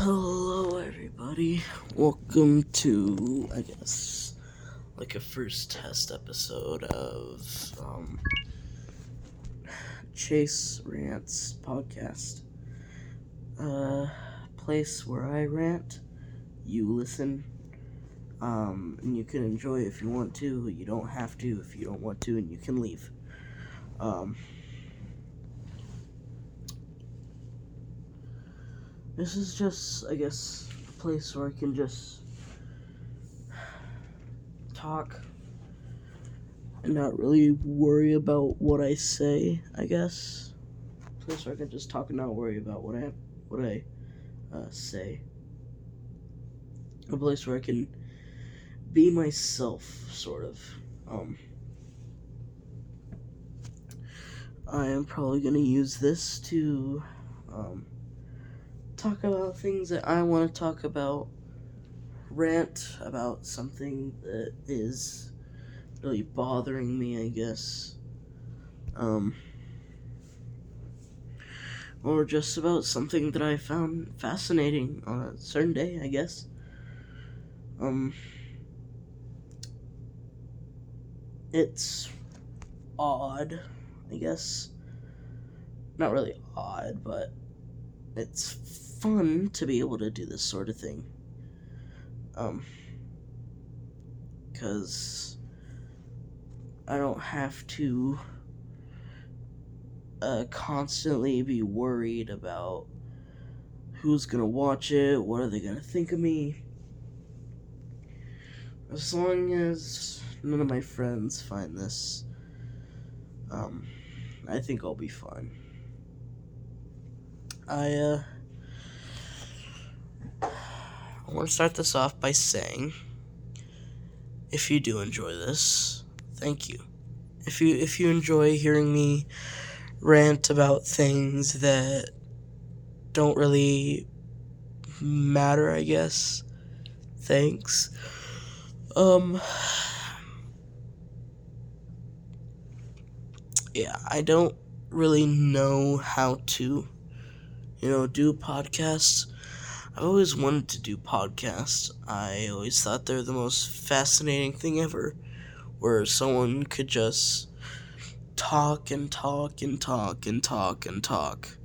Hello, everybody. Welcome to, I guess, like a first test episode of um, Chase Rants podcast. Uh, place where I rant, you listen, um, and you can enjoy if you want to. You don't have to if you don't want to, and you can leave. Um, This is just, I guess, a place where I can just talk and not really worry about what I say, I guess. A place where I can just talk and not worry about what I what I uh, say. A place where I can be myself, sort of. Um, I am probably gonna use this to um, talk about things that I want to talk about, rant about something that is really bothering me, I guess. Um, or just about something that I found fascinating on a certain day, I guess. Um, it's odd, I guess. Not really odd, but it's fun to be able to do this sort of thing. Um, because I don't have to uh, constantly be worried about who's gonna watch it, what are they gonna think of me. As long as none of my friends find this, um, I think I'll be fine. I, uh, I want to start this off by saying if you do enjoy this, thank you. If you if you enjoy hearing me rant about things that don't really matter, I guess. Thanks. Um Yeah, I don't really know how to you know do podcasts I've always wanted to do podcasts. I always thought they're the most fascinating thing ever, where someone could just talk and talk and talk and talk and talk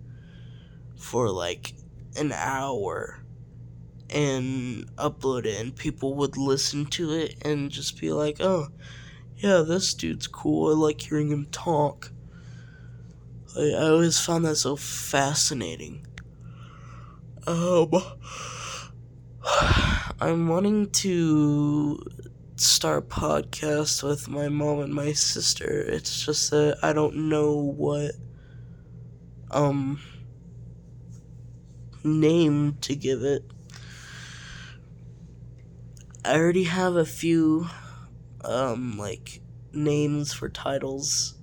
for like an hour and upload it, and people would listen to it and just be like, oh, yeah, this dude's cool. I like hearing him talk. I, I always found that so fascinating. Um, I'm wanting to start a podcast with my mom and my sister. It's just that I don't know what um name to give it. I already have a few um like names for titles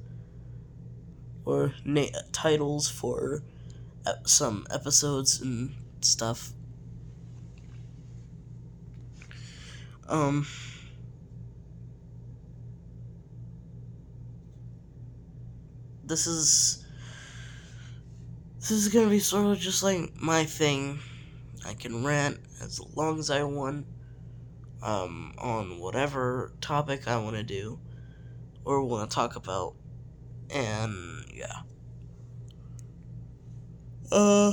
or na- titles for some episodes and stuff. Um, this is this is gonna be sort of just like my thing. I can rant as long as I want um, on whatever topic I want to do or want to talk about, and yeah. Uh.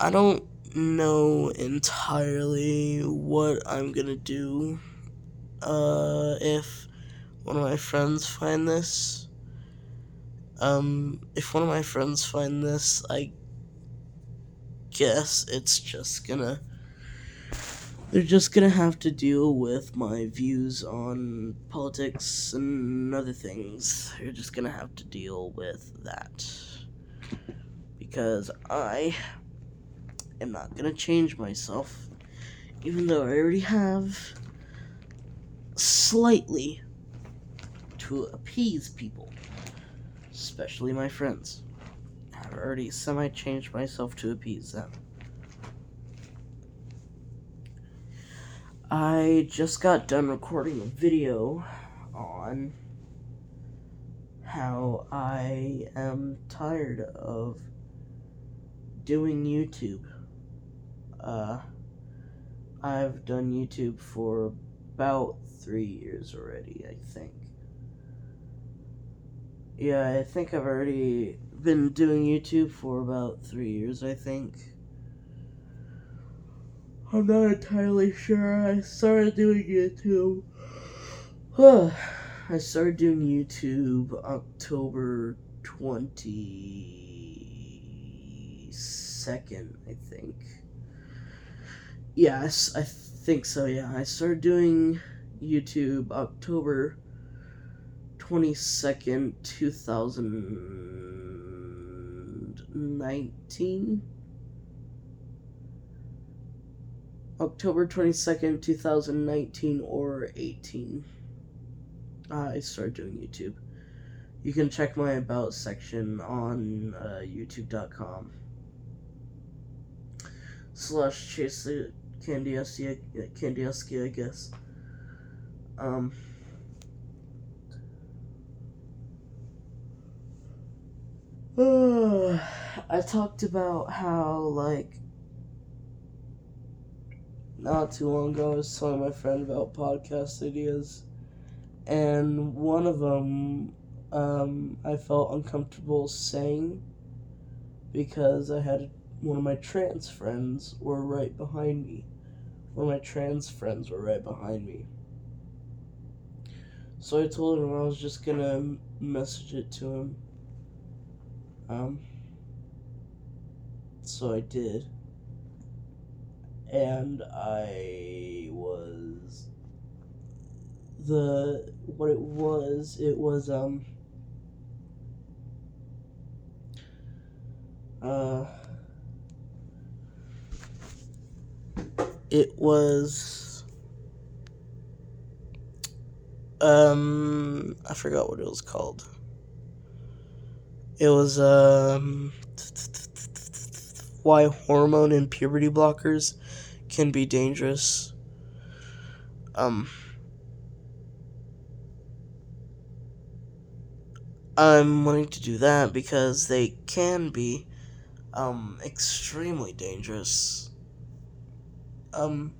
I don't know entirely what I'm gonna do uh, if one of my friends find this. Um, if one of my friends find this, I guess it's just gonna. They're just gonna have to deal with my views on politics and other things. They're just gonna have to deal with that. Because I am not gonna change myself, even though I already have slightly to appease people, especially my friends. I've already semi changed myself to appease them. I just got done recording a video on how I am tired of doing YouTube. Uh, I've done YouTube for about three years already, I think. Yeah, I think I've already been doing YouTube for about three years, I think. I'm not entirely sure. I started doing YouTube. I started doing YouTube October 22nd, I think. Yes, I think so, yeah. I started doing YouTube October 22nd, 2019. October 22nd, 2019 or 18. Uh, I started doing YouTube. You can check my About section on uh, YouTube.com. Slash Chase Candieski, Candieski, I guess. Um. I talked about how, like, not too long ago, I was telling my friend about podcast ideas, and one of them um, I felt uncomfortable saying because I had one of my trans friends were right behind me. One of my trans friends were right behind me. So I told him I was just gonna message it to him. Um, so I did and I was the what it was it was um uh it was um I forgot what it was called. It was um why hormone and puberty blockers can be dangerous. Um, I'm wanting to do that because they can be um, extremely dangerous. Um,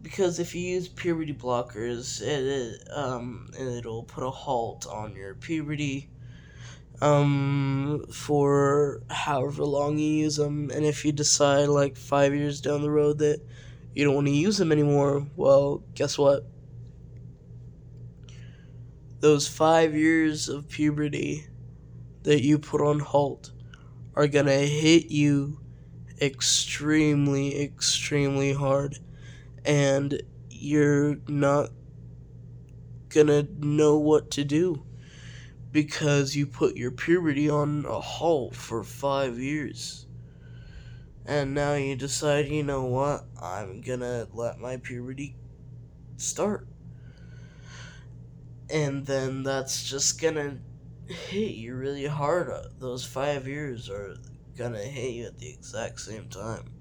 because if you use puberty blockers, it, it um, it'll put a halt on your puberty um, for however long you use them. And if you decide, like, five years down the road that you don't want to use them anymore, well, guess what? Those five years of puberty that you put on halt are gonna hit you extremely, extremely hard. And you're not gonna know what to do because you put your puberty on a halt for five years. And now you decide, you know what, I'm gonna let my puberty start. And then that's just gonna hit you really hard. Uh, those five years are gonna hit you at the exact same time.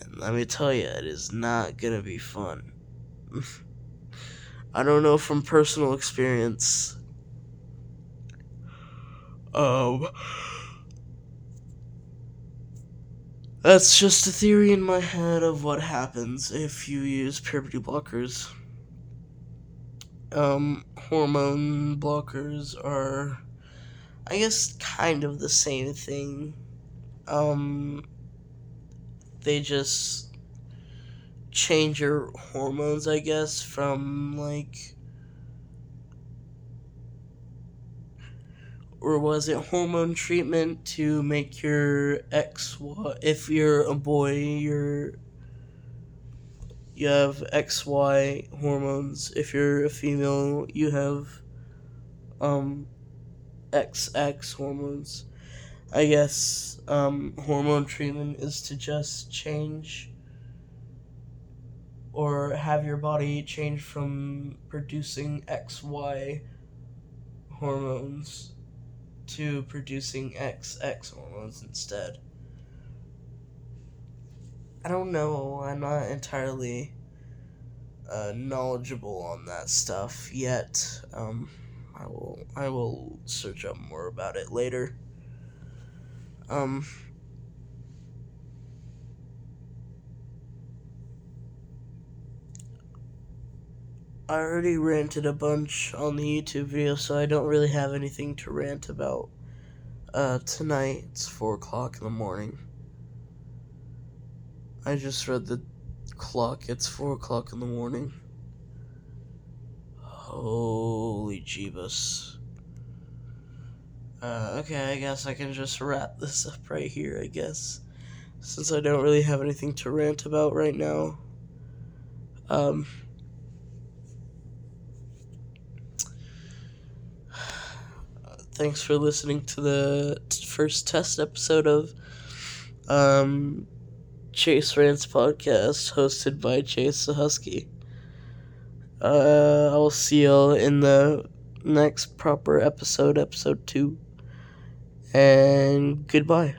And let me tell you, it is not gonna be fun. I don't know from personal experience um, that's just a theory in my head of what happens if you use puberty blockers. Um, hormone blockers are, I guess, kind of the same thing. Um, they just change your hormones, I guess, from like or was it hormone treatment to make your X if you're a boy you're you have XY hormones. If you're a female you have um XX hormones. I guess um, hormone treatment is to just change or have your body change from producing XY hormones to producing XX hormones instead. I don't know. I'm not entirely uh, knowledgeable on that stuff yet. Um, I will I will search up more about it later. Um, I already ranted a bunch on the YouTube video, so I don't really have anything to rant about. Uh, tonight, it's 4 o'clock in the morning. I just read the clock, it's 4 o'clock in the morning. Holy Jeebus. Uh, okay, I guess I can just wrap this up right here, I guess. Since I don't really have anything to rant about right now. Um, thanks for listening to the first test episode of um, Chase Rants podcast, hosted by Chase the Husky. Uh, I will see y'all in the next proper episode, episode two. And goodbye.